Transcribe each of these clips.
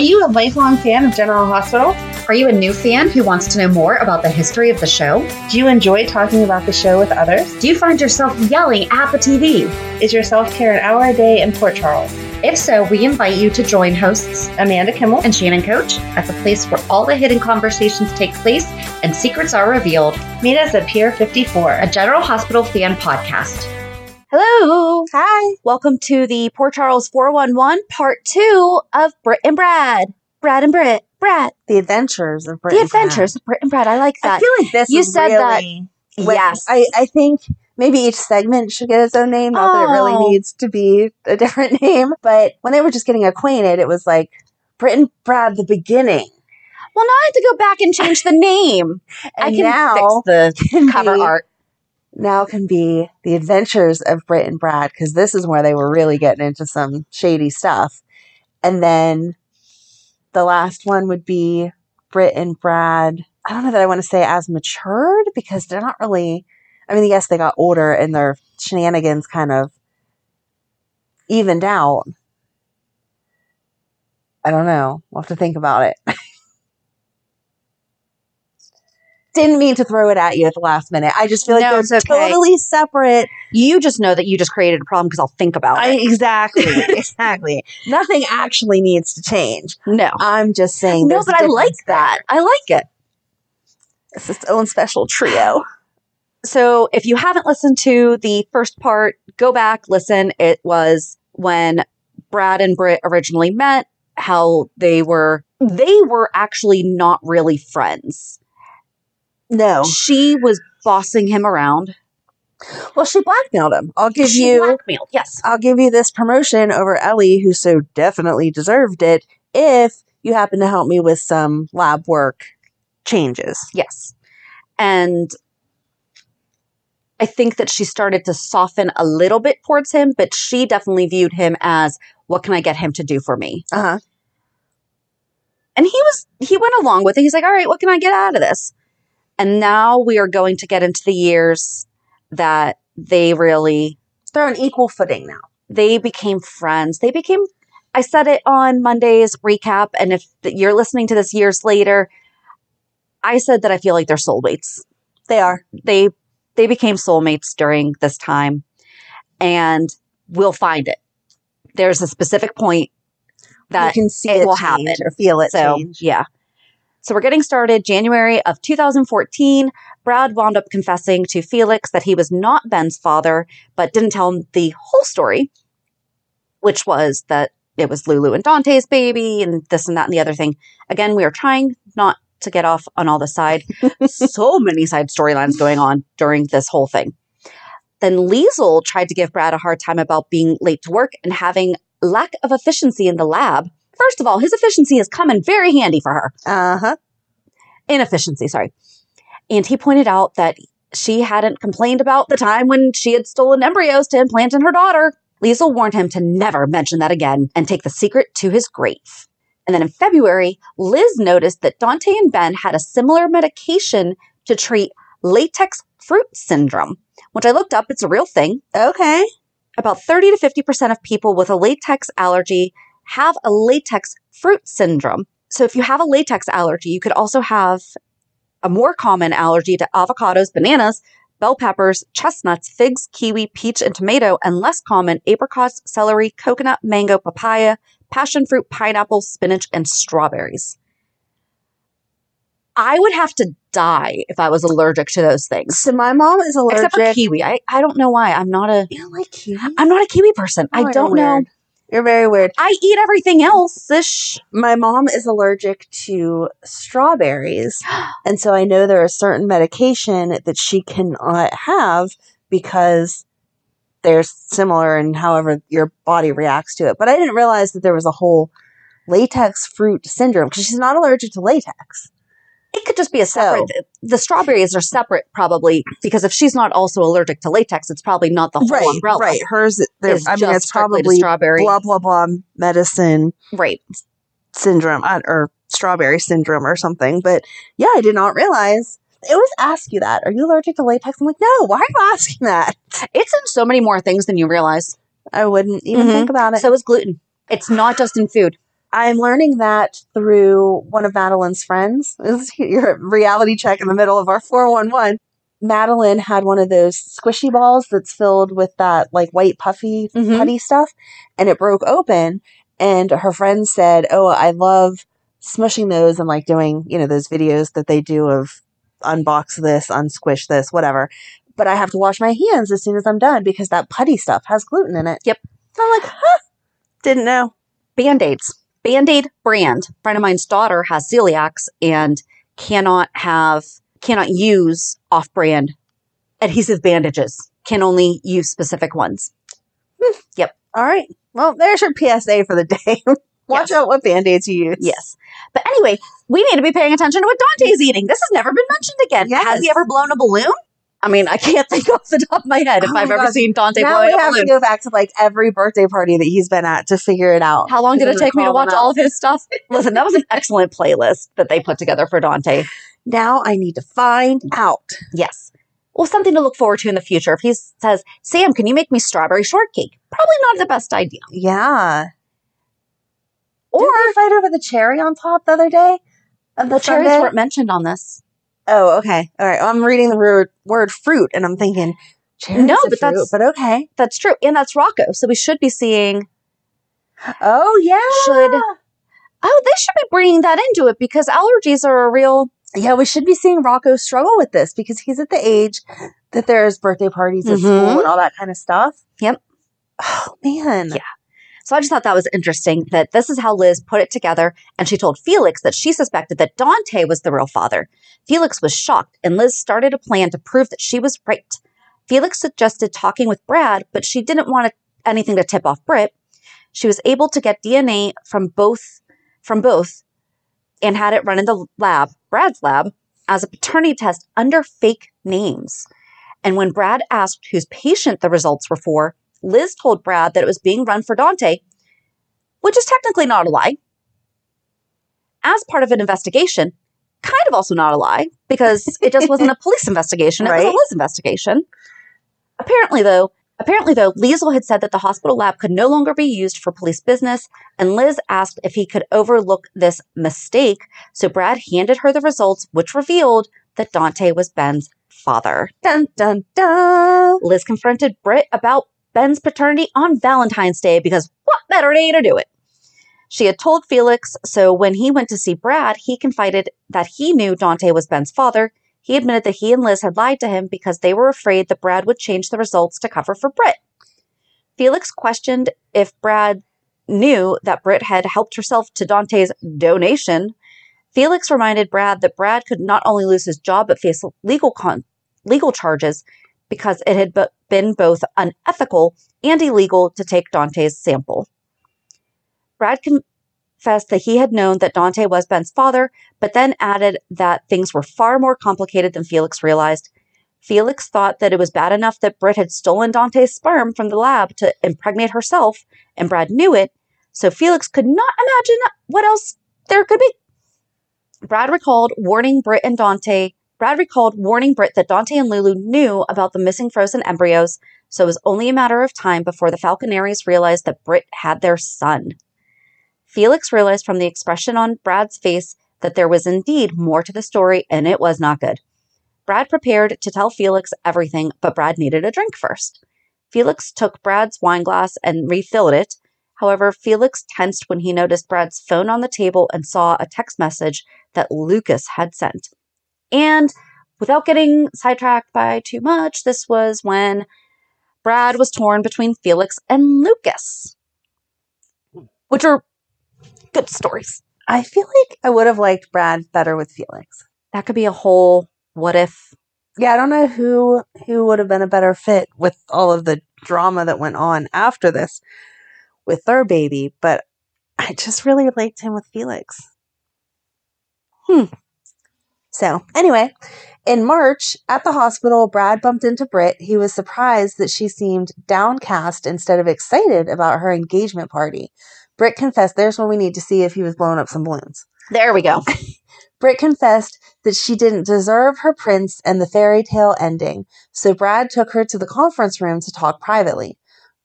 You a lifelong fan of General Hospital? Are you a new fan who wants to know more about the history of the show? Do you enjoy talking about the show with others? Do you find yourself yelling at the TV? Is your self care an hour a day in Port Charles? If so, we invite you to join hosts Amanda Kimmel and Shannon Coach at the place where all the hidden conversations take place and secrets are revealed. Meet us at Pier 54, a General Hospital fan podcast. Hello. Hi. Welcome to the Port Charles 411 part two of Brit and Brad. Brad and Brit. Brad. The Adventures of Brit The and Brad. Adventures of Brit and Brad. I like that. I feel like this You is said that- really what- Yes. I, I think maybe each segment should get its own name. Not that it Oh. really needs to be a different name. But when they were just getting acquainted, it was like Brit and Brad, the beginning. well, now I have to go back and change the name. I can now fix the cover be- art. Now can be the adventures of Brit and Brad because this is where they were really getting into some shady stuff. And then the last one would be Brit and Brad. I don't know that I want to say as matured because they're not really. I mean, yes, they got older and their shenanigans kind of evened out. I don't know. We'll have to think about it. Didn't mean to throw it at you at the last minute. I just feel like No, they're it's okay. totally separate. You just know that you just created a problem because I'll think about I, it. exactly, exactly. Nothing actually needs to change. No. I'm just saying. No, but I like there. that. I like it. It's its own special trio. So if you haven't listened to the first part, go back, listen. It was when Brad and Britt originally met, how they were, they were actually not really friends. No. She was bossing him around. Well, she blackmailed him. I'll give She you. blackmailed. Yes. I'll give you this promotion over Ellie, who so definitely deserved it, if you happen to help me with some lab work changes. Yes. And I think that she started to soften a little bit towards him, but she definitely viewed him as what can I get him to do for me? Uh huh. And he was, he went along with it. He's like, all right, what can I get out of this? And now we are going to get into the years that they really, They're on equal footing now. they became friends. They became, I said it on Monday's recap. And if you're listening to this years later, I said that I feel like they're soulmates. They are. They, they became soulmates during this time and we'll find it. There's a specific point that you can see it it, will change happen. or feel it so change. yeah. So we're getting started January of 2014. Brad wound up confessing to Felix that he was not Ben's father, but didn't tell him the whole story, which was that it was Lulu and Dante's baby and this and that and the other thing. Again, we are trying not to get off on all the side. so many side storylines going on during this whole thing. Then Liesl tried to give Brad a hard time about being late to work and having lack of efficiency in the lab. First of all, his efficiency has come in very handy for her. Uh huh. Inefficiency, sorry. And he pointed out that she hadn't complained about the time when she had stolen embryos to implant in her daughter. Liesl warned him to never mention that again and take the secret to his grave. And then in February, Liz noticed that Dante and Ben had a similar medication to treat latex fruit syndrome, which I looked up. It's a real thing. Okay. About 30 to 50% of people with a latex allergy have a latex fruit syndrome. So if you have a latex allergy, you could also have a more common allergy to avocados, bananas, bell peppers, chestnuts, figs, kiwi, peach, and tomato, and less common apricots, celery, coconut, mango, papaya, passion fruit, pineapple, spinach, and strawberries. I would have to die if I was allergic to those things. So my mom is allergic. Except for kiwi. I, I don't know why. I'm not a You don't like kiwi? I'm not a kiwi person. Oh, I don't know. weird. You're very weird. I eat everything else. Ish. My mom is allergic to strawberries. and so I know there is certain medication that she cannot have because they're similar in however your body reacts to it. But I didn't realize that there was a whole latex fruit syndrome because she's not allergic to latex. It could just be a separate. the strawberries are separate, probably, because if she's not also allergic to latex, it's probably not the whole umbrella. right. Hers, Is I mean, it's probably strawberry. blah blah blah medicine Right. syndrome uh, or strawberry syndrome or something. But yeah, I did not realize. They always ask you that. Are you allergic to latex? I'm like, no. Why are you asking that? It's in so many more things than you realize. I wouldn't even Mhm. think about it. So is gluten. It's not just in food. I'm learning that through one of Madeline's friends. This is your reality check in the middle of our 411. Madeline had one of those squishy balls that's filled with that like white puffy Mhm. putty stuff and it broke open and her friend said, "Oh, I love smushing those and like doing, you know, those videos that they do of unbox this, unsquish this, whatever. But I have to wash my hands as soon as I'm done because that putty stuff has gluten in it." Yep. I'm like, "Huh, didn't know." Band aids. Band aid brand. A friend of mine's daughter has celiacs and cannot have, cannot use off brand adhesive bandages, can only use specific ones. Hmm. Yep. All right. Well, there's your PSA for the day. Watch Yes. out what band-aids you use. Yes. But anyway, we need to be paying attention to what Dante's eating. This has never been mentioned again. Yes. Has he ever blown a balloon? I mean, I can't think off the top of my head if Oh I've ever seen Dante now blowing we have balloon. to go back to like every birthday party that he's been at to figure it out. How long did it take me to watch all of his stuff? Listen, that was an excellent playlist that they put together for Dante. Now I need to find out. Yes. Well, something to look forward to in the future. If he says, Sam, can you make me strawberry shortcake? Probably not the best idea. Yeah. Or Didn't they fight over the cherry on top the other day? Of the, the cherries weren't mentioned on this. Oh, okay. All right. I'm reading the word, word fruit and I'm thinking, No, but fruit, that's- but okay. That's true. And that's Rocco. So we should be seeing, Oh, yeah. should, oh, they should be bringing that into it because allergies are a real, Yeah, we should be seeing Rocco struggle with this because he's at the age that there's birthday parties at Mhm. school and all that kind of stuff. Yep. Oh man. Yeah. So I just thought that was interesting that this is how Liz put it together. And she told Felix that she suspected that Dante was the real father. Felix was shocked, and Liz started a plan to prove that she was right. Felix suggested talking with Brad, but she didn't want anything to tip off Britt. She was able to get DNA from both from both and had it run in the lab, Brad's lab, as a paternity test under fake names. And when Brad asked whose patient the results were for, Liz told Brad that it was being run for Dante, which is technically not a lie. As part of an investigation, kind of also not a lie, because it just wasn't a police investigation, it was a Liz investigation. Apparently, though, apparently though, Liesl had said that the hospital lab could no longer be used for police business, and Liz asked if he could overlook this mistake. So Brad handed her the results, which revealed that Dante was Ben's father. Dun dun dun. Liz confronted Britt about Ben's paternity on Valentine's Day because what better day to do it? She had told Felix, so when he went to see Brad, he confided that he knew Dante was Ben's father. He admitted that he and Liz had lied to him because they were afraid that Brad would change the results to cover for Britt. Felix questioned if Brad knew that Britt had helped herself to Dante's donation. Felix reminded Brad that Brad could not only lose his job but face legal con- legal charges because it had been both unethical and illegal to take Dante's sample. Brad confessed that he had known that Dante was Ben's father, but then added that things were far more complicated than Felix realized. Felix thought that it was bad enough that Britt had stolen Dante's sperm from the lab to impregnate herself, and Brad knew it, so Felix could not imagine what else there could be. Brad recalled warning Britt and Dante. Brad recalled warning Britt that Dante and Lulu knew about the missing frozen embryos, so it was only a matter of time before the Falconeris realized that Britt had their son. Felix realized from the expression on Brad's face that there was indeed more to the story, and it was not good. Brad prepared to tell Felix everything, but Brad needed a drink first. Felix took Brad's wine glass and refilled it. However, Felix tensed when he noticed Brad's phone on the table and saw a text message that Lucas had sent. And without getting sidetracked by too much, this was when Brad was torn between Felix and Lucas, which are good stories. I feel like I would have liked Brad better with Felix. That could be a whole what if. Yeah, I don't know who who would have been a better fit with all of the drama that went on after this with their baby, but I just really liked him with Felix. Hmm. So, anyway, in March at the hospital, Brad bumped into Britt. He was surprised that she seemed downcast instead of excited about her engagement party. Britt confessed, there's when we need to see if he was blowing up some balloons. There we go. Britt confessed that she didn't deserve her prince and the fairy tale ending, so Brad took her to the conference room to talk privately.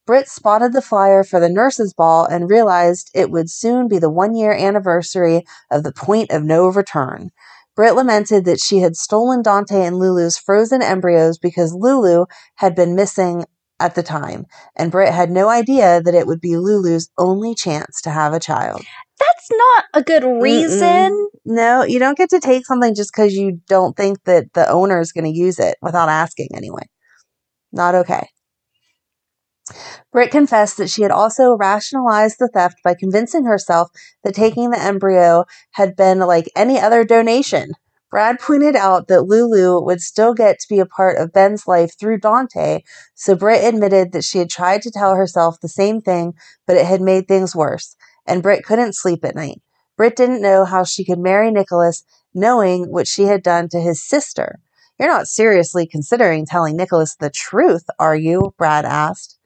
Britt spotted the flyer for the nurses' ball and realized it would soon be the one year anniversary of the point of no return. Britt lamented that she had stolen Dante and Lulu's frozen embryos because Lulu had been missing at the time, and Britt had no idea that it would be Lulu's only chance to have a child. That's not a good reason. Mm-mm. No, you don't get to take something just because you don't think that the owner is going to use it without asking anyway. Not okay. Britt confessed that she had also rationalized the theft by convincing herself that taking the embryo had been like any other donation. Brad pointed out that Lulu would still get to be a part of Ben's life through Dante, so Britt admitted that she had tried to tell herself the same thing, but it had made things worse, and Britt couldn't sleep at night. Britt didn't know how she could marry Nicholas knowing what she had done to his sister. You're not seriously considering telling Nicholas the truth, are you? Brad asked.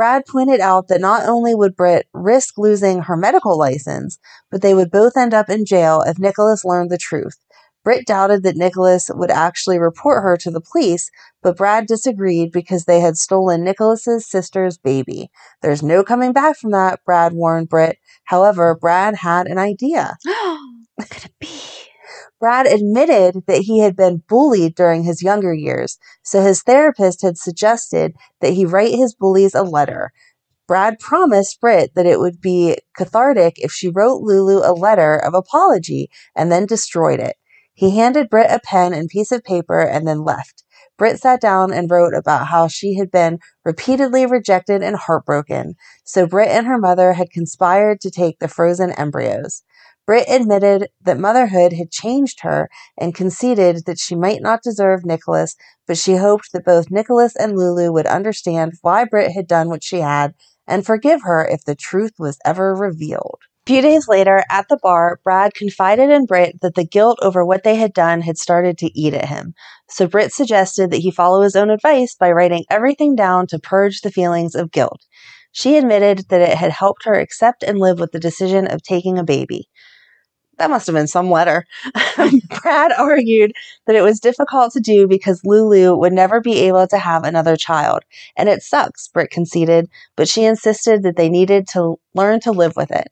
Brad pointed out that not only would Britt risk losing her medical license, but they would both end up in jail if Nicholas learned the truth. Britt doubted that Nicholas would actually report her to the police, but Brad disagreed because they had stolen Nicholas's sister's baby. There's no coming back from that, Brad warned Britt. However, Brad had an idea. what could it be? Brad admitted that he had been bullied during his younger years, so his therapist had suggested that he write his bullies a letter. Brad promised Britt that it would be cathartic if she wrote Lulu a letter of apology and then destroyed it. He handed Britt a pen and piece of paper and then left. Britt sat down and wrote about how she had been repeatedly rejected and heartbroken, so Britt and her mother had conspired to take the frozen embryos. Britt admitted that motherhood had changed her and conceded that she might not deserve Nicholas, but she hoped that both Nicholas and Lulu would understand why Britt had done what she had and forgive her if the truth was ever revealed. A few days later, at the bar, Brad confided in Britt that the guilt over what they had done had started to eat at him. So Britt suggested that he follow his own advice by writing everything down to purge the feelings of guilt. She admitted that it had helped her accept and live with the decision of taking a baby that must have been some letter. Um, Brad argued that it was difficult to do because Lulu would never be able to have another child. And it sucks, Britt conceded, but she insisted that they needed to learn to live with it.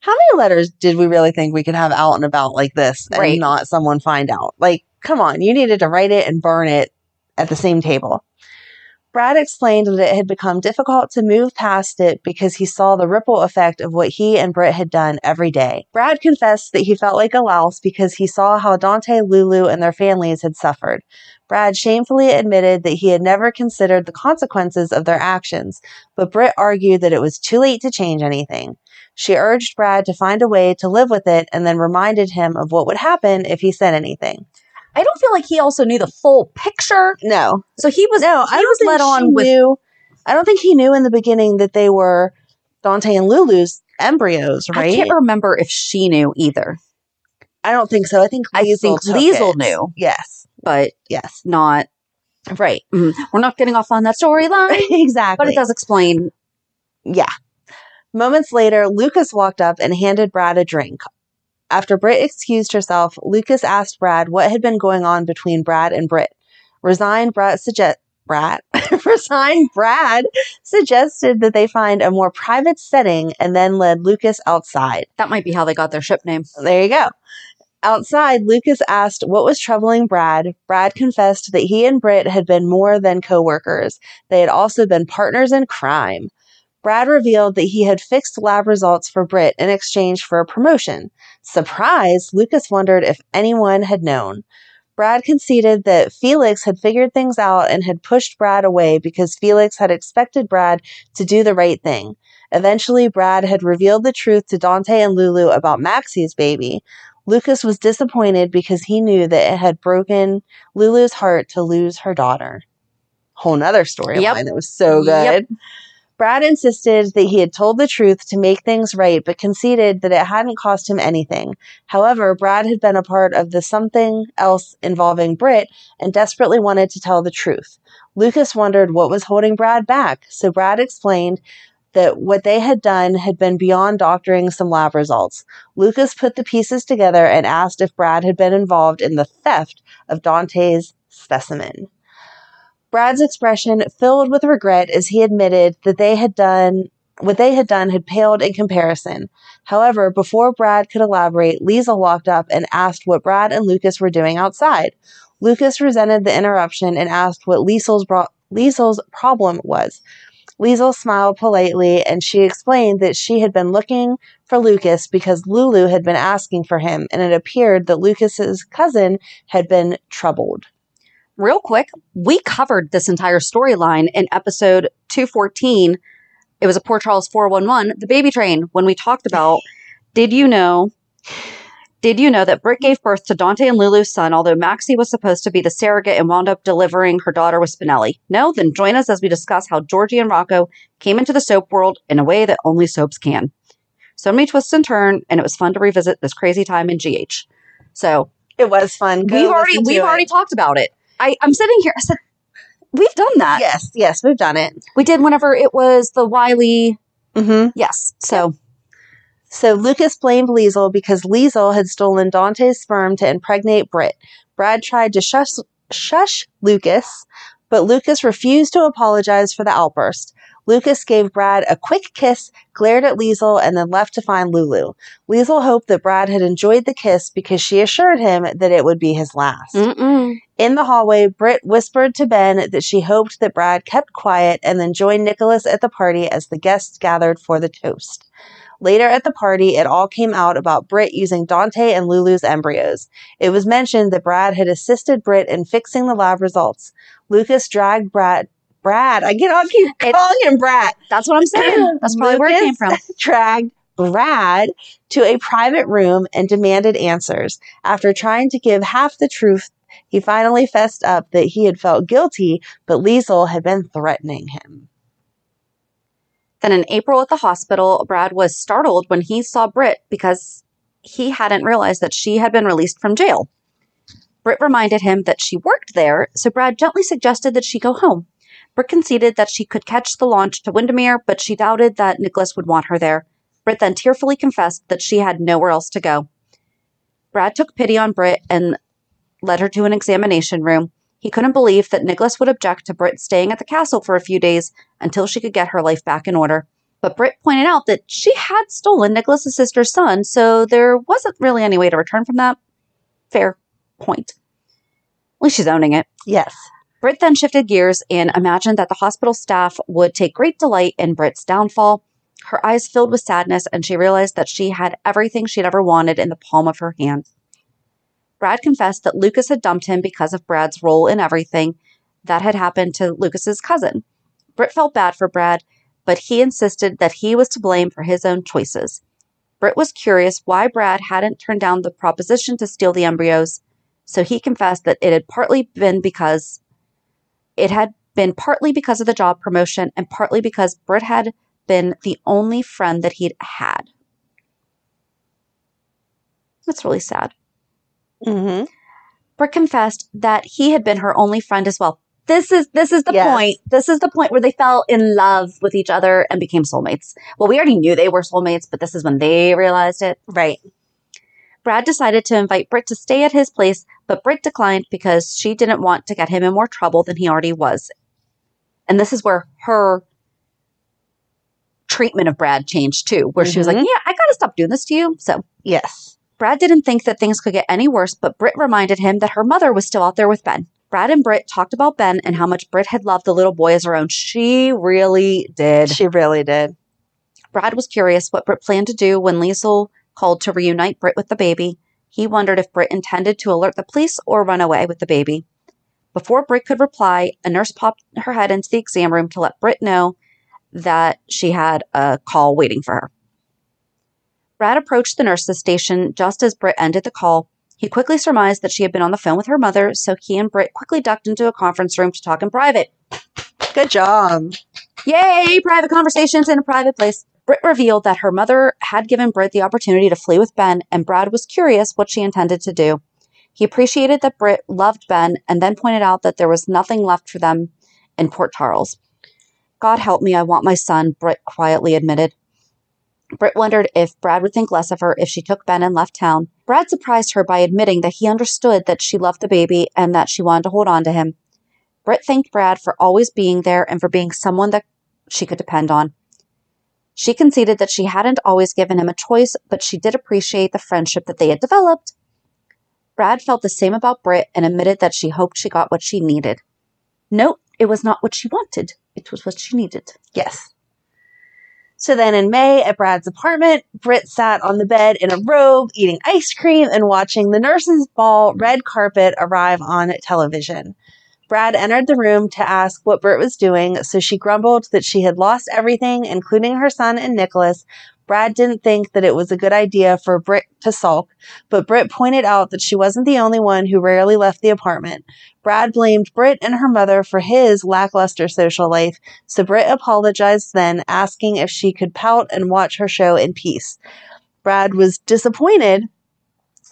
How many letters did we really think we could have out and about like this and Right. not someone find out? Like, come on, you needed to write it and burn it at the same table. Brad explained that it had become difficult to move past it because he saw the ripple effect of what he and Britt had done every day. Brad confessed that he felt like a louse because he saw how Dante, Lulu, and their families had suffered. Brad shamefully admitted that he had never considered the consequences of their actions, but Britt argued that it was too late to change anything. She urged Brad to find a way to live with it and then reminded him of what would happen if he said anything. I don't feel like he also knew the full picture. No, So he was no, he I was led on with knew. I don't think he knew in the beginning that they were Dante and Lulu's embryos, right? I can't remember if she knew either. I don't think so. I think I think Liesl knew, Yes, but yes. not Right. Mhm. We're not getting off on that storyline, exactly. but it does explain. Yeah. Moments later, Lucas walked up and handed Brad a drink. After Britt excused herself, Lucas asked Brad what had been going on between Brad and Britt. Resigned, Brad suggest Brad resigned Brad suggested that they find a more private setting and then led Lucas outside. That might be how they got their ship name. There you go. Outside, Lucas asked what was troubling Brad. Brad confessed that he and Britt had been more than coworkers. They had also been partners in crime. Brad revealed that he had fixed lab results for Britt in exchange for a promotion. Surprised, Lucas wondered if anyone had known. Brad conceded that Felix had figured things out and had pushed Brad away because Felix had expected Brad to do the right thing. Eventually, Brad had revealed the truth to Dante and Lulu about Maxie's baby. Lucas was disappointed because he knew that it had broken Lulu's heart to lose her daughter. Whole nother storyline Yep. that was so good. Yep. Brad insisted that he had told the truth to make things right, but conceded that it hadn't cost him anything. However, Brad had been a part of the something else involving Britt and desperately wanted to tell the truth. Lucas wondered what was holding Brad back, so Brad explained that what they had done had been beyond doctoring some lab results. Lucas put the pieces together and asked if Brad had been involved in the theft of Dante's specimen. Brad's expression filled with regret as he admitted that they had done what they had done had paled in comparison. However, before Brad could elaborate, Liesl walked up and asked what Brad and Lucas were doing outside. Lucas resented the interruption and asked what Liesl's, bro- Liesl's problem was. Liesl smiled politely and she explained that she had been looking for Lucas because Lulu had been asking for him and it appeared that Lucas's cousin had been troubled. Real quick, we covered this entire storyline in episode 214. It was a Port Charles 411, the baby train, when we talked about did you know did you know that Britt gave birth to Dante and Lulu's son, although Maxie was supposed to be the surrogate and wound up delivering her daughter with Spinelli? No? Then join us as we discuss how Georgie and Rocco came into the soap world in a way that only soaps can. So many twists and turns, and it was fun to revisit this crazy time in GH. So It was fun. Go we've already we've it. already talked about it. I, I'm sitting here. I said, we've done that. Yes, yes, we've done it. We did whenever it was the Wiley. Mm-hmm. Yes. So So Lucas blamed Liesl because Liesl had stolen Dante's sperm to impregnate Britt. Brad tried to shush, shush Lucas, but Lucas refused to apologize for the outburst. Lucas gave Brad a quick kiss, glared at Liesl, and then left to find Lulu. Liesl hoped that Brad had enjoyed the kiss because she assured him that it would be his last. mm-mm. In the hallway, Britt whispered to Ben that she hoped that Brad kept quiet and then joined Nicholas at the party as the guests gathered for the toast. Later at the party, it all came out about Britt using Dante and Lulu's embryos. It was mentioned that Brad had assisted Britt in fixing the lab results. Lucas dragged Brad. Brad, I get on keep It- calling him Brad. that's what I'm saying. That's probably where it came from. Dragged Brad to a private room and demanded answers. After trying to give half the truth, he finally fessed up that he had felt guilty, but Liesl had been threatening him. Then in April at the hospital, Brad was startled when he saw Britt because he hadn't realized that she had been released from jail. Britt reminded him that she worked there, so Brad gently suggested that she go home. Britt conceded that she could catch the launch to Wyndemere, but she doubted that Nicholas would want her there. Britt then tearfully confessed that she had nowhere else to go. Brad took pity on Britt and led her to an examination room. He couldn't believe that Nicholas would object to Britt staying at the castle for a few days until she could get her life back in order. But Britt pointed out that she had stolen Nicholas's sister's son, so there wasn't really any way to return from that. Fair point. At least she's owning it. Yes. Britt then shifted gears and imagined that the hospital staff would take great delight in Britt's downfall. Her eyes filled with sadness, and she realized that she had everything she'd ever wanted in the palm of her hand. Brad confessed that Lucas had dumped him because of Brad's role in everything that had happened to Lucas's cousin. Britt felt bad for Brad, but he insisted that he was to blame for his own choices. Britt was curious why Brad hadn't turned down the proposition to steal the embryos, so he confessed that it had partly been because it had been partly because of the job promotion and partly because Britt had been the only friend that he'd had. That's really sad. Mm-hmm. Britt confessed that he had been her only friend as well. this is this is the Yes. point. This is the point where they fell in love with each other and became soulmates. Well, we already knew they were soulmates, but this is when they realized it. Right. Brad decided to invite Britt to stay at his place, but Britt declined because she didn't want to get him in more trouble than he already was. And this is where her treatment of Brad changed too, where she was like, Mhm. Yeah, I gotta stop doing this to you. So Yes. Brad didn't think that things could get any worse, but Britt reminded him that her mother was still out there with Ben. Brad and Britt talked about Ben and how much Britt had loved the little boy as her own. She really did. She really did. Brad was curious what Britt planned to do when Liesl called to reunite Britt with the baby. He wondered if Britt intended to alert the police or run away with the baby. Before Britt could reply, a nurse popped her head into the exam room to let Britt know that she had a call waiting for her. Brad approached the nurse's station just as Britt ended the call. He quickly surmised that she had been on the phone with her mother, so he and Britt quickly ducked into a conference room to talk in private. Good job. Yay, private conversations in a private place. Britt revealed that her mother had given Britt the opportunity to flee with Ben, and Brad was curious what she intended to do. He appreciated that Britt loved Ben and then pointed out that there was nothing left for them in Port Charles. God help me, I want my son, Britt quietly admitted. Britt wondered if Brad would think less of her if she took Ben and left town. Brad surprised her by admitting that he understood that she loved the baby and that she wanted to hold on to him. Britt thanked Brad for always being there and for being someone that she could depend on. She conceded that she hadn't always given him a choice, but she did appreciate the friendship that they had developed. Brad felt the same about Britt and admitted that she hoped she got what she needed. Note, it was not what she wanted, it was what she needed. Yes. So then in May at Brad's apartment, Britt sat on the bed in a robe, eating ice cream and watching the nurse's ball red carpet arrive on television. Brad entered the room to ask what Britt was doing, so she grumbled that she had lost everything, including her son and Nicholas. Brad didn't think that it was a good idea for Britt to sulk, but Britt pointed out that she wasn't the only one who rarely left the apartment. Brad blamed Britt and her mother for his lackluster social life, so Britt apologized then, asking if she could pout and watch her show in peace. Brad was disappointed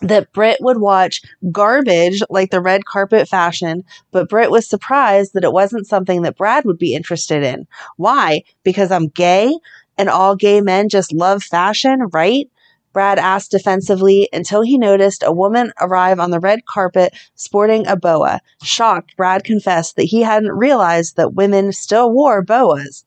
that Britt would watch garbage like the red carpet fashion, but Britt was surprised that it wasn't something that Brad would be interested in. Why? Because I'm gay and all gay men just love fashion, right? Brad asked defensively until he noticed a woman arrive on the red carpet sporting a boa. Shocked, Brad confessed that he hadn't realized that women still wore boas.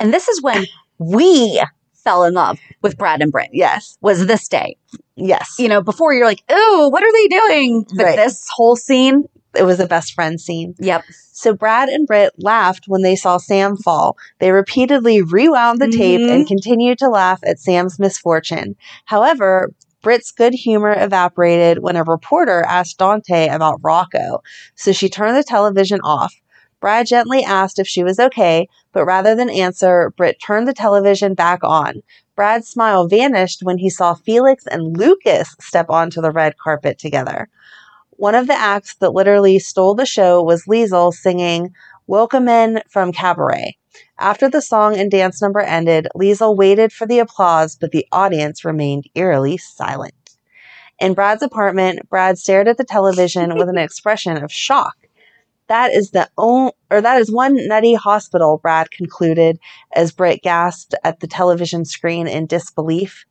And this is when we fell in love with Brad and Britt. Yes. Was this day. Yes. You know, before you're like, ooh, what are they doing? But Right. this whole scene, It was a best friend scene. yep. So Brad and Britt laughed when they saw Sam fall. They repeatedly rewound the tape Mhm. and continued to laugh at Sam's misfortune. However, Britt's good humor evaporated when a reporter asked Dante about Rocco, so she turned the television off. Brad gently asked if she was okay, but rather than answer, Britt turned the television back on. Brad's smile vanished when he saw Felix and Lucas step onto the red carpet together. One of the acts that literally stole the show was Liesl singing Willkommen from Cabaret. After the song and dance number ended, Liesl waited for the applause, but the audience remained eerily silent. In Brad's apartment, Brad stared at the television with an expression of shock. That is the only, or that is one nutty hospital, Brad concluded as Britt gasped at the television screen in disbelief.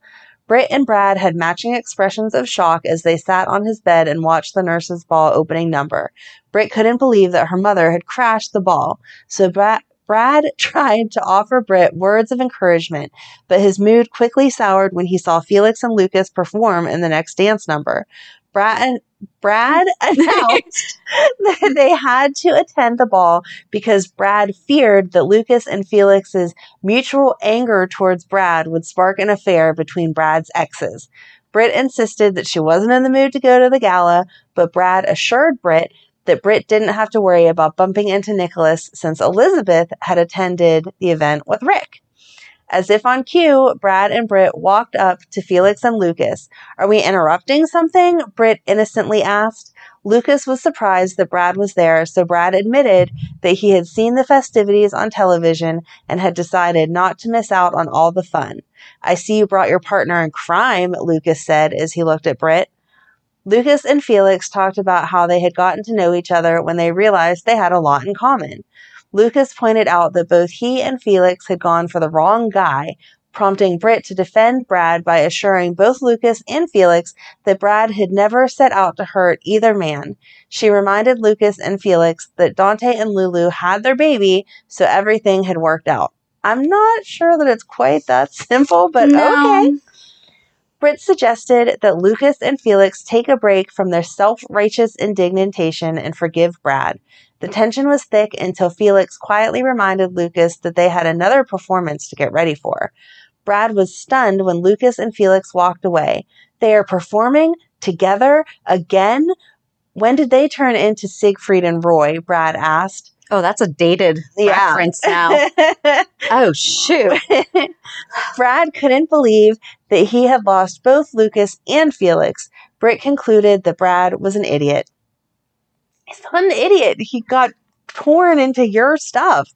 Britt and Brad had matching expressions of shock as they sat on his bed and watched the nurse's ball opening number. Britt couldn't believe that her mother had crashed the ball, so Brad, Brad tried to offer Britt words of encouragement, but his mood quickly soured when he saw Felix and Lucas perform in the next dance number. Brad, Brad announced that they had to attend the ball because Brad feared that Lucas and Felix's mutual anger towards Brad would spark an affair between Brad's exes. Britt insisted that she wasn't in the mood to go to the gala, but Brad assured Britt that Britt didn't have to worry about bumping into Nicholas since Elizabeth had attended the event with Rick. As if on cue, Brad and Britt walked up to Felix and Lucas. Are we interrupting something? Britt innocently asked. Lucas was surprised that Brad was there, so Brad admitted that he had seen the festivities on television and had decided not to miss out on all the fun. I see you brought your partner in crime, Lucas said as he looked at Britt. Lucas and Felix talked about how they had gotten to know each other when they realized they had a lot in common. Lucas pointed out that both he and Felix had gone for the wrong guy, prompting Britt to defend Brad by assuring both Lucas and Felix that Brad had never set out to hurt either man. She reminded Lucas and Felix that Dante and Lulu had their baby, so everything had worked out. I'm not sure that it's quite that simple, but No. okay. Britt suggested that Lucas and Felix take a break from their self righteous indignation and forgive Brad. The tension was thick until Felix quietly reminded Lucas that they had another performance to get ready for. Brad was stunned when Lucas and Felix walked away. They are performing together again? When did they turn into Siegfried and Roy? Brad asked. Oh, that's a dated Yeah. reference now. oh, shoot. Brad couldn't believe that he had lost both Lucas and Felix. Britt concluded that Brad was an idiot. An idiot. He got torn into your stuff.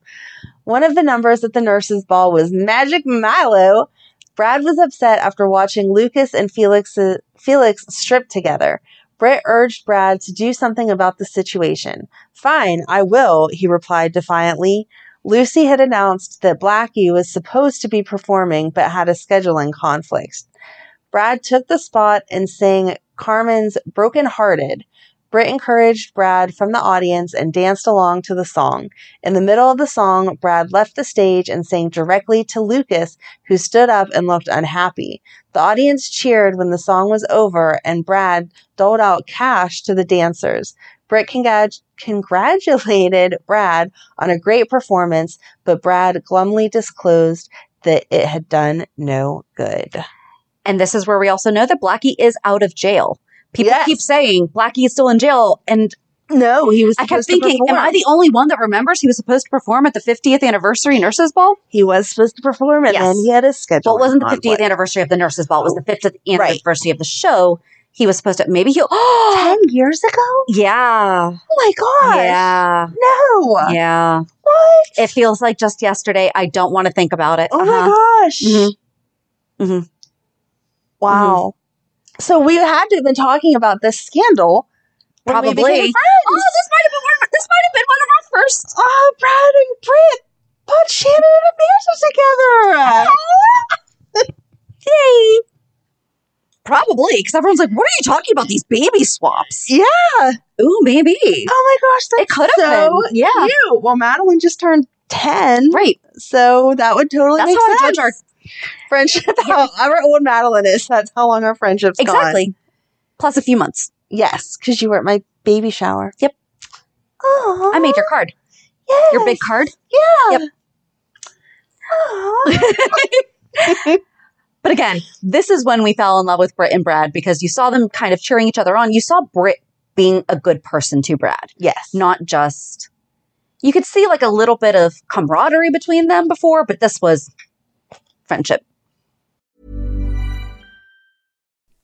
One of the numbers at the nurses' ball was Magic Milo. Brad was upset after watching Lucas and Felix, uh, Felix strip together. Britt urged Brad to do something about the situation. Fine, I will, he replied defiantly. Lucy had announced that Blackie was supposed to be performing but had a scheduling conflict. Brad took the spot and sang Carmen's Broken Hearted. Britt encouraged Brad from the audience and danced along to the song. In the middle of the song, Brad left the stage and sang directly to Lucas, who stood up and looked unhappy. The audience cheered when the song was over, and Brad doled out cash to the dancers. Britt congrat- congratulated Brad on a great performance, but Brad glumly disclosed that it had done no good. And this is where we also know that Blackie is out of jail. People Yes. keep saying Blackie is still in jail. And No, he was. I kept thinking, am. I the only one that remembers he was supposed to perform at the 50th anniversary Nurses Ball? He was supposed to perform, and Yes. then he had a schedule. Well, it wasn't the 50th anniversary of the Nurses Ball. It was the 50th Right. anniversary of the show. He was supposed to, maybe he'll, Ten years ago? yeah. Oh my gosh! Yeah. No. Yeah. What? It feels like just yesterday. I don't want to think about it. oh Uh-huh. my gosh! Mhm. Mhm. Wow. So we had to have been talking about this scandal. Probably. Oh, this might have been one of, this might have been one of our first. Oh, Brad and Britt put Shannon and Amanda together. Yay. Probably, because everyone's like, what are you talking about? These baby swaps. yeah. Ooh, maybe. Oh my gosh, It could have so been. Yeah. cute. Well, Madeline just turned ten, Right. so that would totally That's make how I sense. judge our friendship. Old Madeline is, that's how long our friendship's gone. Exactly. Plus a few months. Yes, because you were at my baby shower. Yep. Oh, I made your card. Your big card. Yeah. Yep. But again, this is when we fell in love with Britt and Brad because you saw them kind of cheering each other on. You saw Britt being a good person to Brad, yes. not just. You could see like a little bit of camaraderie between them before, but this was friendship.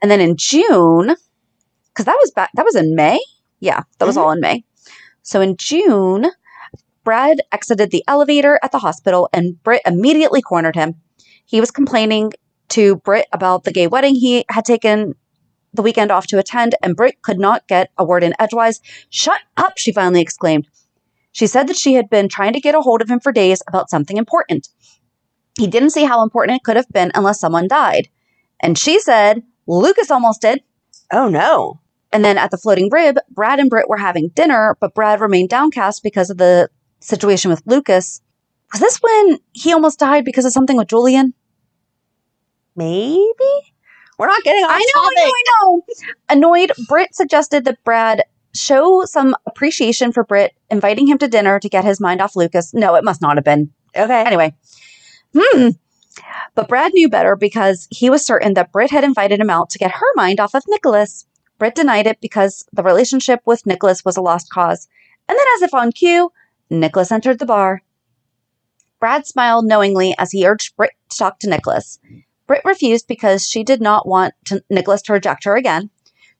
And then in June, because that was back, that was in May. Yeah, that was Mhm. all in May. So in June, Brad exited the elevator at the hospital and Britt immediately cornered him. He was complaining to Britt about the gay wedding he had taken the weekend off to attend, and Britt could not get a word in edgewise. Shut up, she finally exclaimed. She said that she had been trying to get a hold of him for days about something important. He didn't see how important it could have been unless someone died. And she said, Lucas almost did. Oh no. And then at the floating rib, Brad and Britt were having dinner, but Brad remained downcast because of the situation with Lucas. Was this when he almost died because of something with Julian? Maybe? We're not getting off I know, I know. I know. Annoyed, Britt suggested that Brad show some appreciation for Britt, inviting him to dinner to get his mind off Lucas. No, it must not have been. Okay. Anyway, hmm. But Brad knew better because he was certain that Britt had invited him out to get her mind off of Nicholas. Britt denied it because the relationship with Nicholas was a lost cause. And then, as if on cue, Nicholas entered the bar. Brad smiled knowingly as he urged Britt to talk to Nicholas. Britt refused because she did not want to, Nicholas to reject her again.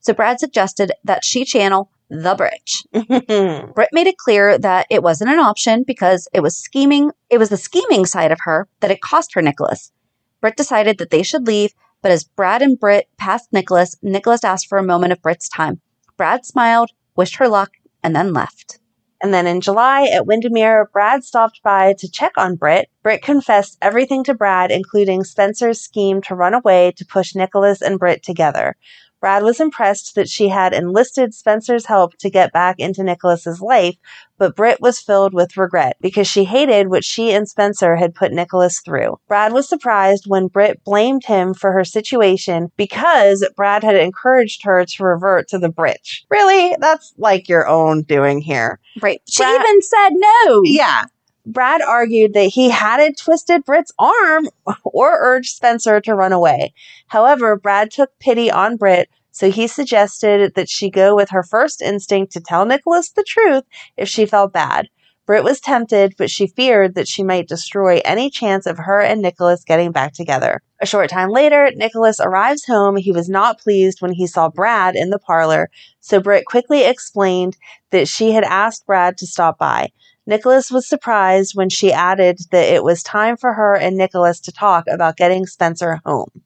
So Brad suggested that she channel the Britch. Britt made it clear that it wasn't an option because it was scheming. It was the scheming side of her that it cost her Nicholas. Britt decided that they should leave, but as Brad and Britt passed Nicholas, Nicholas asked for a moment of Britt's time. Brad smiled, wished her luck, and then left. And then in July at Wyndemere, Brad stopped by to check on Britt. Britt confessed everything to Brad, including Spencer's scheme to run away to push Nicholas and Britt together. Brad was impressed that she had enlisted Spencer's help to get back into Nicholas's life, but Britt was filled with regret because she hated what she and Spencer had put Nicholas through. Brad was surprised when Britt blamed him for her situation because Brad had encouraged her to revert to the Britch. Really? That's like your own doing here. Right. She Brad- even said no. Yeah. Brad argued that he hadn't twisted Britt's arm or urged Spencer to run away. However, Brad took pity on Britt, so he suggested that she go with her first instinct to tell Nicholas the truth if she felt bad. Britt was tempted, but she feared that she might destroy any chance of her and Nicholas getting back together. A short time later, Nicholas arrives home. He was not pleased when he saw Brad in the parlor, so Britt quickly explained that she had asked Brad to stop by. Nicholas was surprised when she added that it was time for her and Nicholas to talk about getting Spencer home.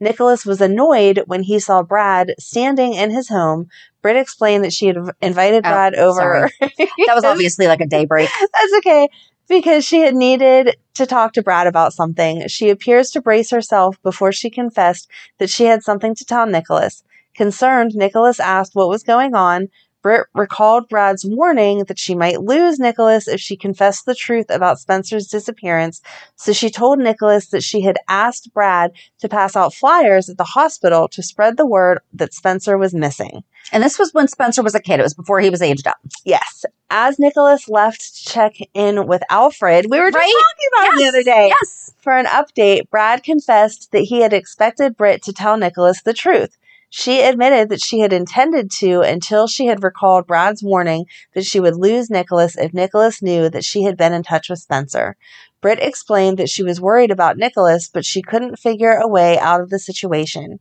Nicholas was annoyed when he saw Brad standing in his home. Britt explained that she had invited Oh, Brad over. That was obviously like a daybreak. That's okay. Because she had needed to talk to Brad about something. She appears to brace herself before she confessed that she had something to tell Nicholas. Concerned, Nicholas asked what was going on. Britt recalled Brad's warning that she might lose Nicholas if she confessed the truth about Spencer's disappearance, so she told Nicholas that she had asked Brad to pass out flyers at the hospital to spread the word that Spencer was missing. And this was when Spencer was a kid. It was before he was aged up. Yes. As Nicholas left to check in with Alfred, we were just Right? talking about it the other day. yes. For an update, Brad confessed that he had expected Britt to tell Nicholas the truth. She admitted that she had intended to until she had recalled Brad's warning that she would lose Nicholas if Nicholas knew that she had been in touch with Spencer. Britt explained that she was worried about Nicholas, but she couldn't figure a way out of the situation.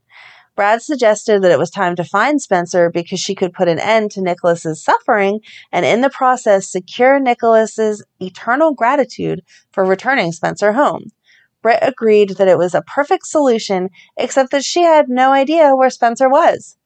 Brad suggested that it was time to find Spencer because she could put an end to Nicholas's suffering and in the process secure Nicholas's eternal gratitude for returning Spencer home. Britt agreed that it was a perfect solution, except that she had no idea where Spencer was.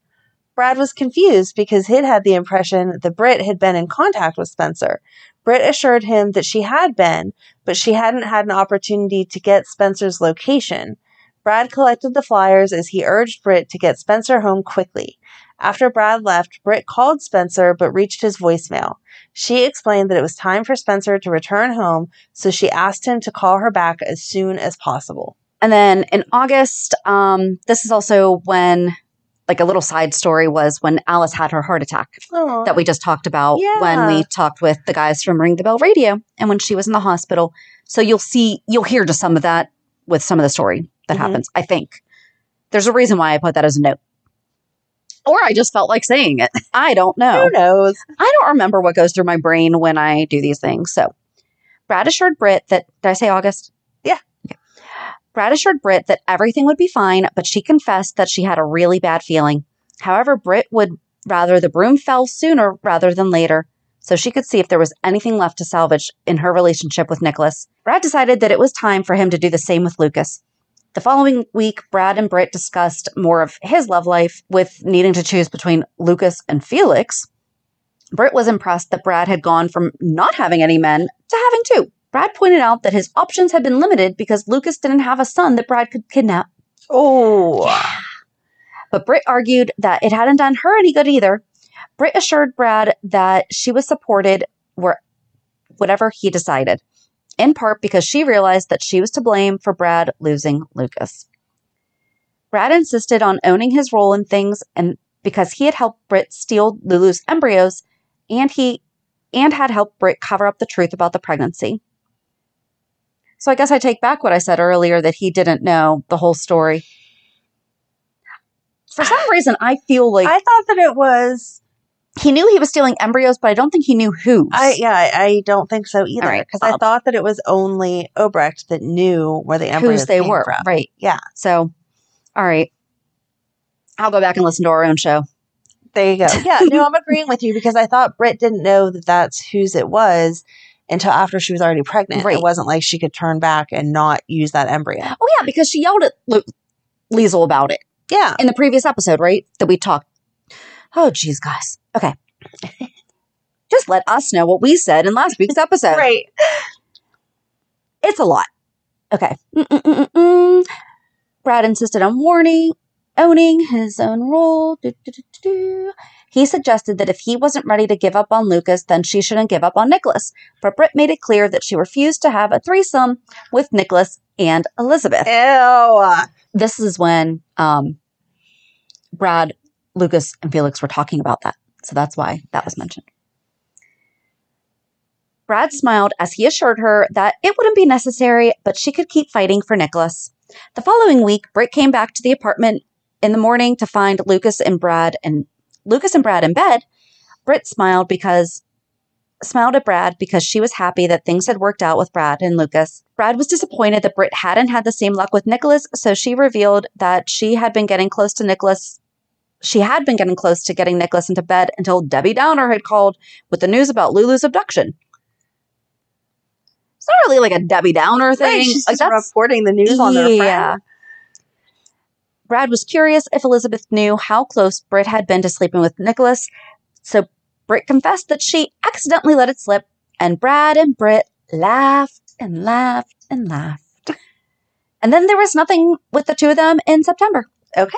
Brad was confused because he'd had the impression that Britt had been in contact with Spencer. Britt assured him that she had been, but she hadn't had an opportunity to get Spencer's location. Brad collected the flyers as he urged Britt to get Spencer home quickly. After Brad left, Britt called Spencer but reached his voicemail. She explained that it was time for Spencer to return home, so she asked him to call her back as soon as possible. And then in August, um, this is also when, like, a little side story was when Alice had her heart attack Aw. that we just talked about Yeah. when we talked with the guys from Ring the Bell Radio and when she was in the hospital. So you'll see, you'll hear just some of that with some of the story that Mhm. happens, I think. There's a reason why I put that as a note. Or I just felt like saying it. I don't know. Who knows? I don't remember what goes through my brain when I do these things. So, Brad assured Britt that, did I say August? Yeah. Okay. Brad assured Britt that everything would be fine, but she confessed that she had a really bad feeling. However, Britt would rather the broom fell sooner rather than later, so she could see if there was anything left to salvage in her relationship with Nicholas. Brad decided that it was time for him to do the same with Lucas. The following week, Brad and Britt discussed more of his love life with needing to choose between Lucas and Felix. Britt was impressed that Brad had gone from not having any men to having two. Brad pointed out that his options had been limited because Lucas didn't have a son that Brad could kidnap. Oh. Yeah. But Britt argued that it hadn't done her any good either. Britt assured Brad that she was supported where whatever he decided, in part because she realized that she was to blame for Brad losing Lucas. Brad insisted on owning his role in things and because he had helped Britt steal Lulu's embryos and he and had helped Britt cover up the truth about the pregnancy. So I guess I take back what I said earlier that he didn't know the whole story. For some reason, I feel like I thought that it was. He knew he was stealing embryos, but I don't think he knew who. I yeah, I, I don't think so either. All right, Because I thought that it was only Obrecht that knew where the embryos whose they were. from. Right. Yeah. So, all right. I'll go back and listen to our own show. There you go. Yeah, no, I'm agreeing with you because I thought Britt didn't know that that's whose it was until after she was already pregnant. Right. It wasn't like she could turn back and not use that embryo. Oh, yeah, because she yelled at Lu- Liesl about it Yeah. in the previous episode, right? That we talked. Oh, geez, guys. Okay. Just let us know what we said in last week's episode. Right. It's a lot. Okay. Mm-mm-mm-mm. Brad insisted on warning, owning his own role. He suggested that if he wasn't ready to give up on Lucas, then she shouldn't give up on Nicholas. But Britt made it clear that she refused to have a threesome with Nicholas and Elizabeth. Ew. This is when um, Brad, Lucas, and Felix were talking about that. So that's why that was mentioned. Brad smiled as he assured her that it wouldn't be necessary, but she could keep fighting for Nicholas. The following week, Britt came back to the apartment in the morning to find Lucas and Brad and Lucas and Brad in bed. Britt smiled because smiled at Brad because she was happy that things had worked out with Brad and Lucas. Brad was disappointed that Britt hadn't had the same luck with Nicholas, so she revealed that she had been getting close to Nicholas. She had been getting close to getting Nicholas into bed until Debbie Downer had called with the news about Lulu's abduction. It's not really like a Debbie Downer thing. Right, she's Like, just reporting the news on their friend. Brad was curious if Elizabeth knew how close Britt had been to sleeping with Nicholas, so Britt confessed that she accidentally let it slip, and Brad and Britt laughed and laughed and laughed. And then there was nothing with the two of them in September. Okay.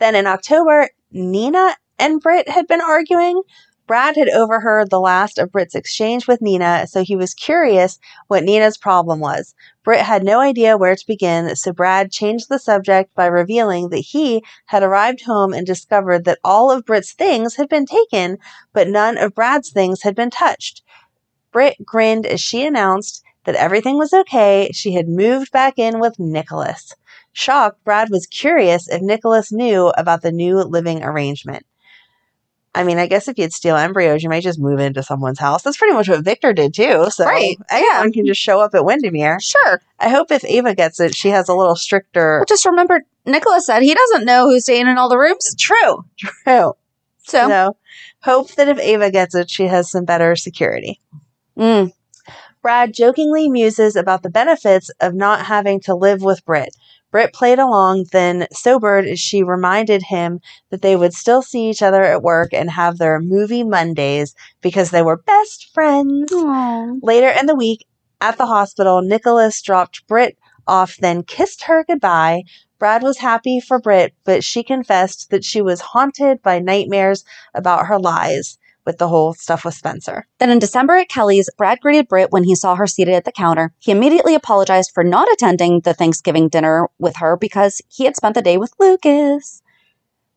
Then in October, Nina and Britt had been arguing. Brad had overheard the last of Britt's exchange with Nina, so he was curious what Nina's problem was. Britt had no idea where to begin, so Brad changed the subject by revealing that he had arrived home and discovered that all of Britt's things had been taken, but none of Brad's things had been touched. Britt grinned as she announced that everything was okay. She had moved back in with Nicholas. Shocked, Brad was curious if Nicholas knew about the new living arrangement. I mean, I guess if you'd steal embryos, you might just move into someone's house. That's pretty much what Victor did too. So Right, anyone can just show up at Wyndemere. Sure. I hope if Ava gets it, she has a little stricter. Well, just remember, Nicholas said he doesn't know who's staying in all the rooms. True, true. So, So hope that if Ava gets it, she has some better security. mm, Brad jokingly muses about the benefits of not having to live with Britt. Britt played along, then sobered as she reminded him that they would still see each other at work and have their movie Mondays because they were best friends. Later in the week, at the hospital, Nicholas dropped Britt off, then kissed her goodbye. Brad was happy for Britt, but she confessed that she was haunted by nightmares about her lies with the whole stuff with Spencer. Then in December at Kelly's, Brad greeted Britt when he saw her seated at the counter. He immediately apologized for not attending the Thanksgiving dinner with her because he had spent the day with Lucas.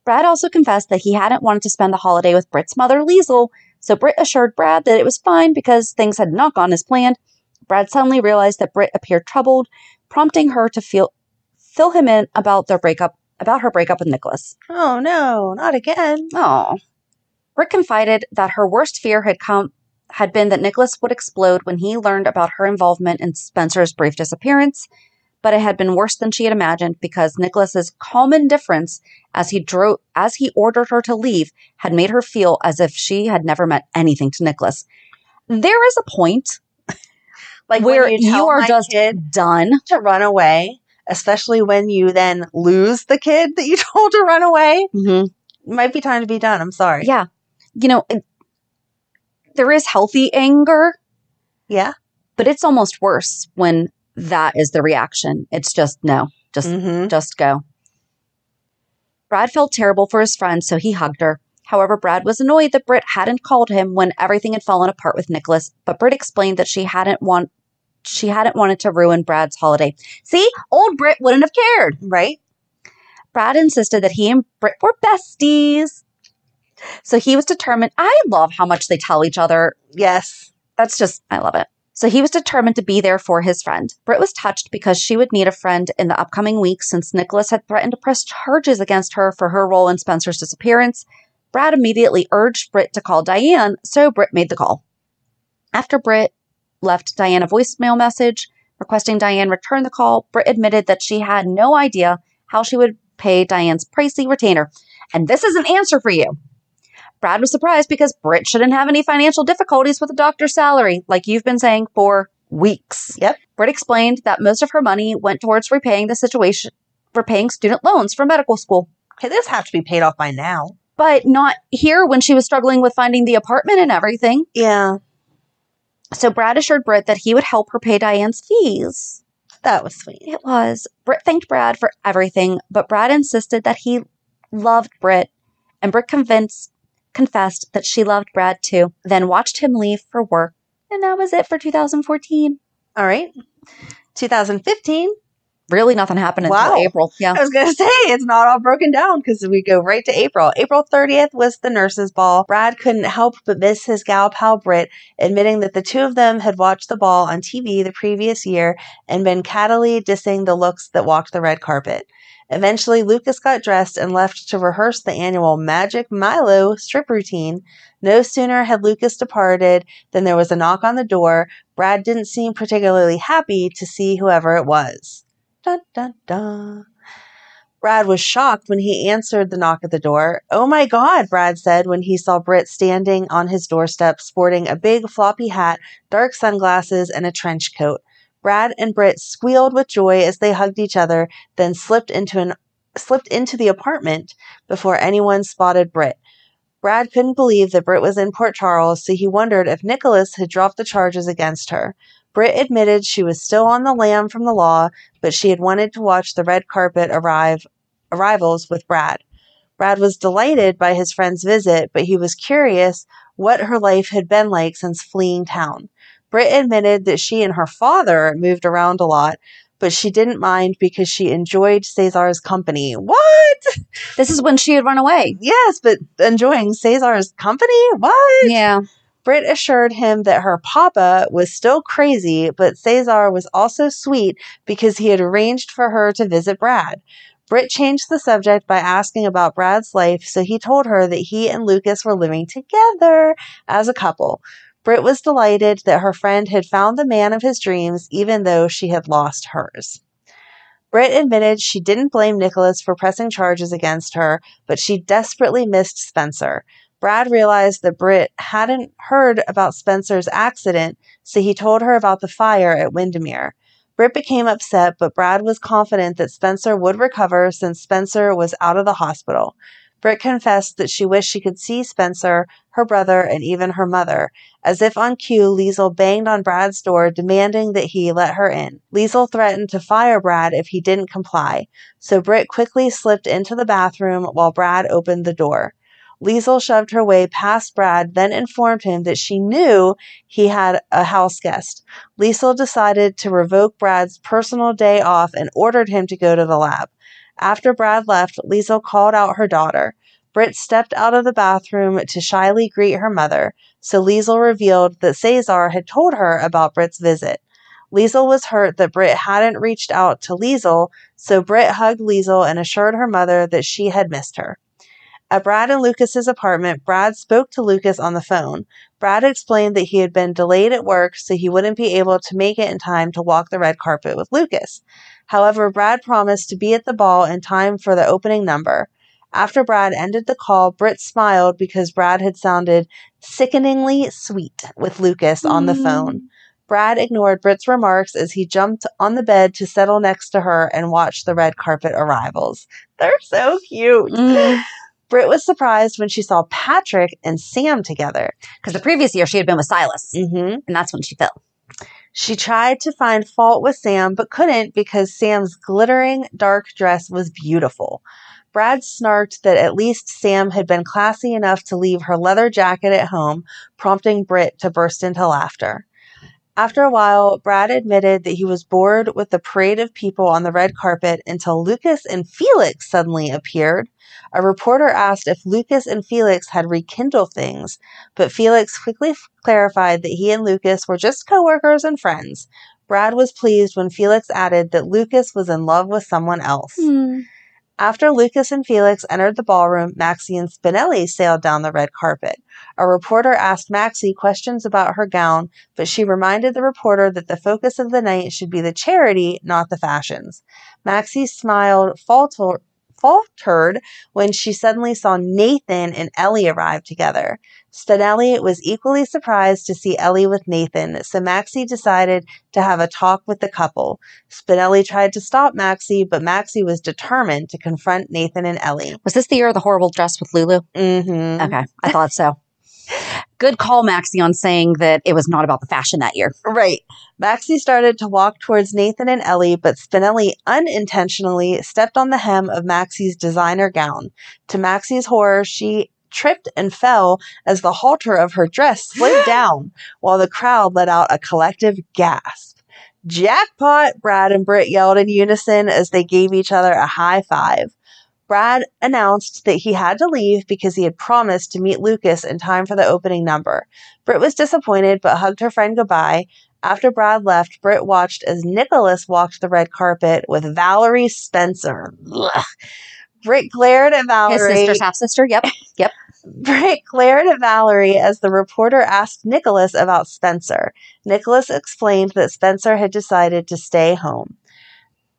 Brad also confessed that he hadn't wanted to spend the holiday with Britt's mother, Liesl, so Britt assured Brad that it was fine because things had not gone as planned. Brad suddenly realized that Britt appeared troubled, prompting her to feel fill him in about their breakup about her breakup with Nicholas. Oh no, not again. Oh. Britt confided that her worst fear had come had been that Nicholas would explode when he learned about her involvement in Spencer's brief disappearance. but it had been worse than she had imagined because Nicholas's calm indifference as he drove as he ordered her to leave had made her feel as if she had never meant anything to Nicholas. There is a point Like where you, you, are just done. to run away, especially when you then lose the kid that you told to run away. Mm-hmm. Might be time to be done. I'm sorry. Yeah. You know, it- there is healthy anger, Yeah. but it's almost worse when that is the reaction. It's just no, just Mhm. just go. Brad felt terrible for his friend, so he hugged her. However, Brad was annoyed that Britt hadn't called him when everything had fallen apart with Nicholas, but Britt explained that she hadn't want she hadn't wanted to ruin Brad's holiday. See, old Britt wouldn't have cared. Right? Brad insisted that he and Britt were besties. So he was determined. I love how much they tell each other Yes. that's just, I love it. So he was determined to be there for his friend. Britt was touched because she would need a friend in the upcoming weeks since Nicholas had threatened to press charges against her for her role in Spencer's disappearance. Brad immediately urged Britt to call Diane, so Britt made the call. After Britt left Diane a voicemail message requesting Diane return the call, Britt admitted that she had no idea how she would pay Diane's pricey retainer. And this is an answer for you. Brad was surprised because Britt shouldn't have any financial difficulties with a doctor's salary, like you've been saying for weeks. Yep. Britt explained that most of her money went towards repaying the situation, repaying student loans for medical school, Okay, this have to be paid off by now. but not here when she was struggling with finding the apartment and everything. Yeah. So Brad assured Britt that he would help her pay Diane's fees. That was sweet. It was. Britt thanked Brad for everything, but Brad insisted that he loved Britt, and Britt convinced, confessed that she loved Brad too, then watched him leave for work. And that was it for 2014. All right. 2015. Really, nothing happened until Wow. April. Yeah. I was going to say it's not all broken down because we go right to April. April 30th was the nurses' ball. Brad couldn't help but miss his gal pal Britt, admitting that the two of them had watched the ball on TV the previous year and been cattily dissing the looks that walked the red carpet. Eventually, Lucas got dressed and left to rehearse the annual Magic Milo strip routine. No sooner had Lucas departed than there was a knock on the door. Brad didn't seem particularly happy to see whoever it was. Dun, dun, dun. Brad was shocked when he answered the knock at the door. Oh my God, Brad said when he saw Britt standing on his doorstep sporting a big floppy hat, dark sunglasses, and a trench coat. Brad and Britt squealed with joy as they hugged each other, then slipped into an slipped into the apartment before anyone spotted Britt. Brad couldn't believe that Britt was in Port Charles, so he wondered if Nicholas had dropped the charges against her. Britt admitted she was still on the lam from the law, but she had wanted to watch the red carpet arrive arrivals with Brad. Brad was delighted by his friend's visit, but he was curious what her life had been like since fleeing town. Britt admitted that she and her father moved around a lot, but she didn't mind because she enjoyed Cesar's company. What? This is when she had run away. Yes, but enjoying Cesar's company? What? Yeah. Britt assured him that her papa was still crazy, but Cesar was also sweet because he had arranged for her to visit Brad. Britt changed the subject by asking about Brad's life, so he told her that he and Lucas were living together as a couple. Britt was delighted that her friend had found the man of his dreams, even though she had lost hers. Britt admitted she didn't blame Nicholas for pressing charges against her, but she desperately missed Spencer. Brad realized that Britt hadn't heard about Spencer's accident, so he told her about the fire at Wyndemere. Britt became upset, but Brad was confident that Spencer would recover since Spencer was out of the hospital. Britt confessed that she wished she could see Spencer, her brother, and even her mother. As if on cue, Liesl banged on Brad's door, demanding that he let her in. Liesl threatened to fire Brad if he didn't comply, so Britt quickly slipped into the bathroom while Brad opened the door. Liesl shoved her way past Brad, then informed him that she knew he had a house guest. Liesl decided to revoke Brad's personal day off and ordered him to go to the lab. After Brad left, Liesl called out her daughter. Britt stepped out of the bathroom to shyly greet her mother, so Liesl revealed that Cesar had told her about Britt's visit. Liesl was hurt that Britt hadn't reached out to Liesl, so Britt hugged Liesl and assured her mother that she had missed her. At Brad and Lucas's apartment, Brad spoke to Lucas on the phone. Brad explained that he had been delayed at work, so he wouldn't be able to make it in time to walk the red carpet with Lucas. However, Brad promised to be at the ball in time for the opening number. After Brad ended the call, Britt smiled because Brad had sounded sickeningly sweet with Lucas on the phone. Brad ignored Britt's remarks as he jumped on the bed to settle next to her and watch the red carpet arrivals. They're so cute. Mm. Britt was surprised when she saw Patrick and Sam together. Because the previous year she had been with Silas, Mm-hmm. and that's when she fell. She tried to find fault with Sam, but couldn't because Sam's glittering dark dress was beautiful. Brad snarked that at least Sam had been classy enough to leave her leather jacket at home, prompting Britt to burst into laughter. After a while, Brad admitted that he was bored with the parade of people on the red carpet until Lucas and Felix suddenly appeared. A reporter asked if Lucas and Felix had rekindled things, but Felix quickly clarified that he and Lucas were just coworkers and friends. Brad was pleased when Felix added that Lucas was in love with someone else. Hmm. After Lucas and Felix entered the ballroom, Maxie and Spinelli sailed down the red carpet. A reporter asked Maxie questions about her gown, but she reminded the reporter that the focus of the night should be the charity, not the fashions. Maxie smiled falter- faltered when she suddenly saw Nathan and Ellie arrive together. Spinelli was equally surprised to see Ellie with Nathan, so Maxie decided to have a talk with the couple. Spinelli tried to stop Maxie, but Maxie was determined to confront Nathan and Ellie. Was this the year of the horrible dress with Lulu? Mm-hmm. Okay, I thought so. Good call, Maxie, on saying that it was not about the fashion that year. Right. Maxie started to walk towards Nathan and Ellie, but Spinelli unintentionally stepped on the hem of Maxie's designer gown. To Maxie's horror, she tripped and fell as the halter of her dress slid down, while the crowd let out a collective gasp. Jackpot! Brad and Britt yelled in unison as they gave each other a high five. Brad announced that he had to leave because he had promised to meet Lucas in time for the opening number. Britt was disappointed but hugged her friend goodbye. After Brad left, Britt watched as Nicholas walked the red carpet with Valerie Spencer. Ugh. Britt glared at Valerie. His sister's half sister. Yep. Yep. Britt glared at Valerie as the reporter asked Nicholas about Spencer. Nicholas explained that Spencer had decided to stay home.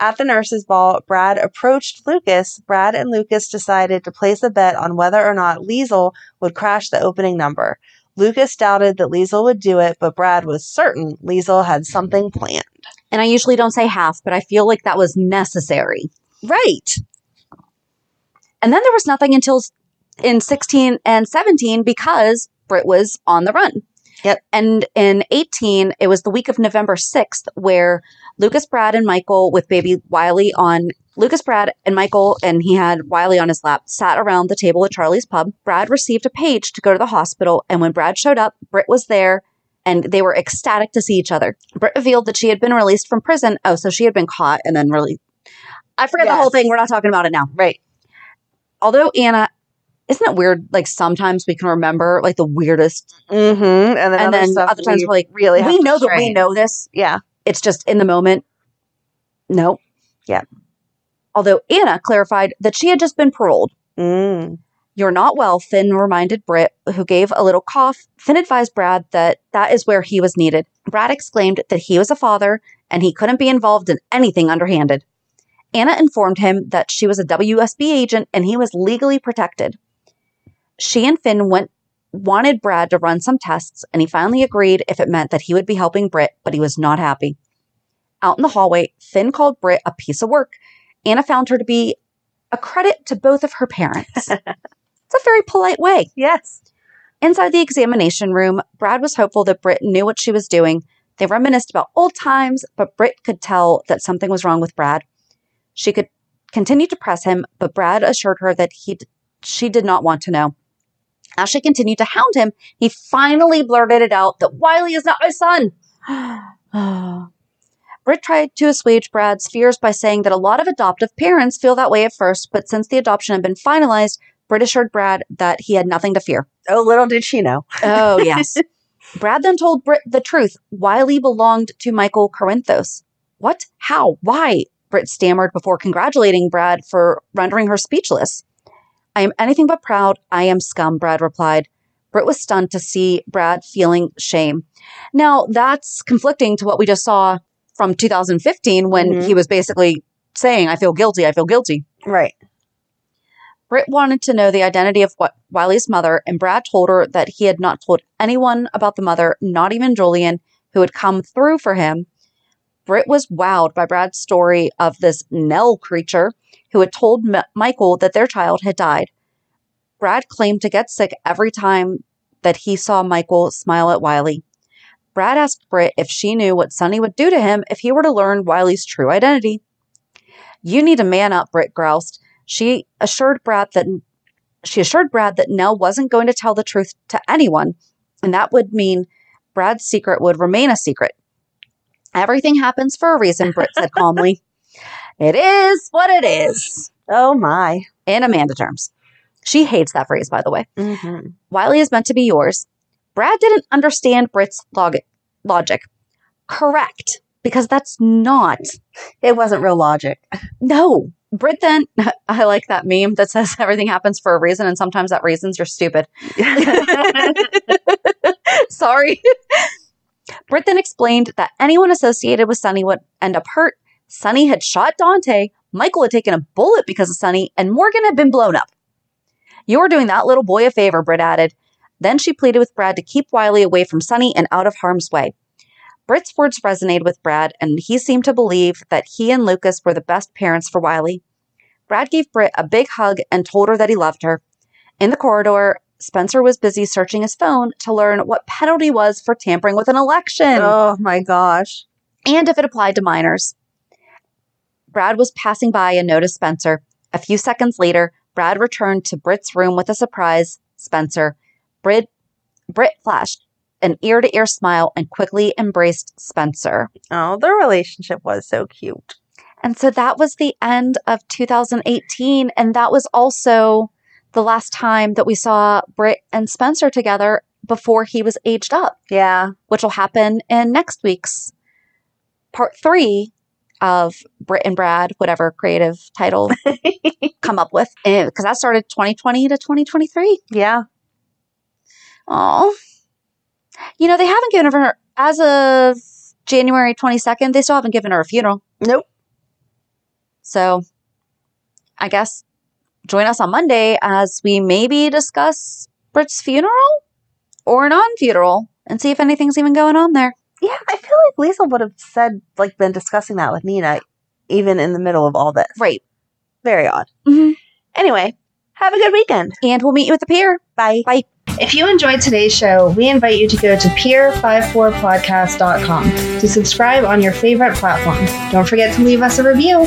At the nurses' ball, Brad approached Lucas. Brad and Lucas decided to place a bet on whether or not Liesl would crash the opening number. Lucas doubted that Liesl would do it, but Brad was certain Liesl had something planned. And I usually don't say half, but I feel like that was necessary. Right. And then there was nothing until in 16 and 17 because Britt was on the run. Yep. And in 18, it was the week of November 6th where Lucas, Brad, and Michael with baby Wiley on Lucas, Brad, and Michael, and he had Wiley on his lap, sat around the table at Charlie's pub. Brad received a page to go to the hospital, and when Brad showed up, Britt was there, and they were ecstatic to see each other. Britt revealed that she had been released from prison. Oh, so she had been caught and then really. I forget the whole thing. We're not talking about it now Right. although Anna, isn't it weird? Like sometimes we can remember like the weirdest, Mm-hmm. And then, and other, then other times we we're like, really we know that we know this. Yeah. It's just in the moment. No. Yeah. Although Anna clarified that she had just been paroled. Mm. You're not well, Finn reminded Britt, who gave a little cough. Finn advised Brad that that is where he was needed. Brad exclaimed that he was a father and he couldn't be involved in anything underhanded. Anna informed him that she was a WSB agent and he was legally protected. She and Finn went wanted Brad to run some tests and he finally agreed if it meant that he would be helping Britt, but he was not happy. Out in the hallway, Finn called Britt a piece of work. Anna found her to be a credit to both of her parents. it's a very polite way. Yes. Inside the examination room, Brad was hopeful that Britt knew what she was doing. They reminisced about old times, but Britt could tell that something was wrong with Brad. She could continue to press him, but Brad assured her that he she did not want to know. As she continued to hound him, he finally blurted it out that Wiley is not my son. Britt tried to assuage Brad's fears by saying that a lot of adoptive parents feel that way at first, but since the adoption had been finalized, Britt assured Brad that he had nothing to fear. Oh, little did she know. Oh, yes. Brad then told Britt the truth. Wiley belonged to Michael Corinthos. What? How? Why? Britt stammered before congratulating Brad for rendering her speechless. I am anything but proud. I am scum, Brad replied. Britt was stunned to see Brad feeling shame. Now, that's conflicting to what we just saw from 2015 when Mhm. he was basically saying, I feel guilty, I feel guilty. Right. Britt wanted to know the identity of what Wiley's mother, and Brad told her that he had not told anyone about the mother, not even Julian, who had come through for him. Britt was wowed by Brad's story of this Nell creature who had told M- Michael that their child had died. Brad claimed to get sick every time that he saw Michael smile at Wiley. Brad asked Britt if she knew what Sonny would do to him if he were to learn Wiley's true identity. You need to man up, Britt groused. She assured Brad that she assured Brad that Nell wasn't going to tell the truth to anyone, and that would mean Brad's secret would remain a secret. Everything happens for a reason, Britt said calmly. It is what it is, Oh my. in Amanda terms. She hates that phrase, by the way. Mm-hmm. Wiley is meant to be yours. Brad didn't understand Britt's log- logic. Correct, because that's not. It wasn't real logic. No. Britt then, I like that meme that says everything happens for a reason, and sometimes that reason's you're stupid. Sorry. Britt then explained that anyone associated with Sonny would end up hurt. Sonny had shot Dante, Michael had taken a bullet because of Sonny, and Morgan had been blown up. You're doing that little boy a favor, Britt added. Then she pleaded with Brad to keep Wiley away from Sonny and out of harm's way. Britt's words resonated with Brad, and he seemed to believe that he and Lucas were the best parents for Wiley. Brad gave Britt a big hug and told her that he loved her. In the corridor, Spencer was busy searching his phone to learn what penalty was for tampering with an election Oh my gosh. and if it applied to minors. Brad was passing by and noticed Spencer. A few seconds later, Brad returned to Britt's room with a surprise Spencer. Brit, Britt flashed an ear to ear smile and quickly embraced Spencer. Oh, their relationship was so cute. And so that was the end of 2018. And that was also the last time that we saw Britt and Spencer together before he was aged up, Yeah. which will happen in next week's part three of Britt and Brad, whatever creative title come up with. Eh, because that started 2020 to 2023. Yeah. Oh. You know, they haven't given her, as of January 22nd, they still haven't given her a funeral. Nope. So I guess join us on Monday as we maybe discuss Britt's funeral or non funeral and see if anything's even going on there. Yeah, I feel like Lisa would have said, like, been discussing that with Nina, even in the middle of all this. Right. Very odd. Mhm. Anyway, have a good weekend. And we'll meet you at the pier. Bye. Bye. If you enjoyed today's show, we invite you to go to pier54podcast.com to subscribe on your favorite platform. Don't forget to leave us a review.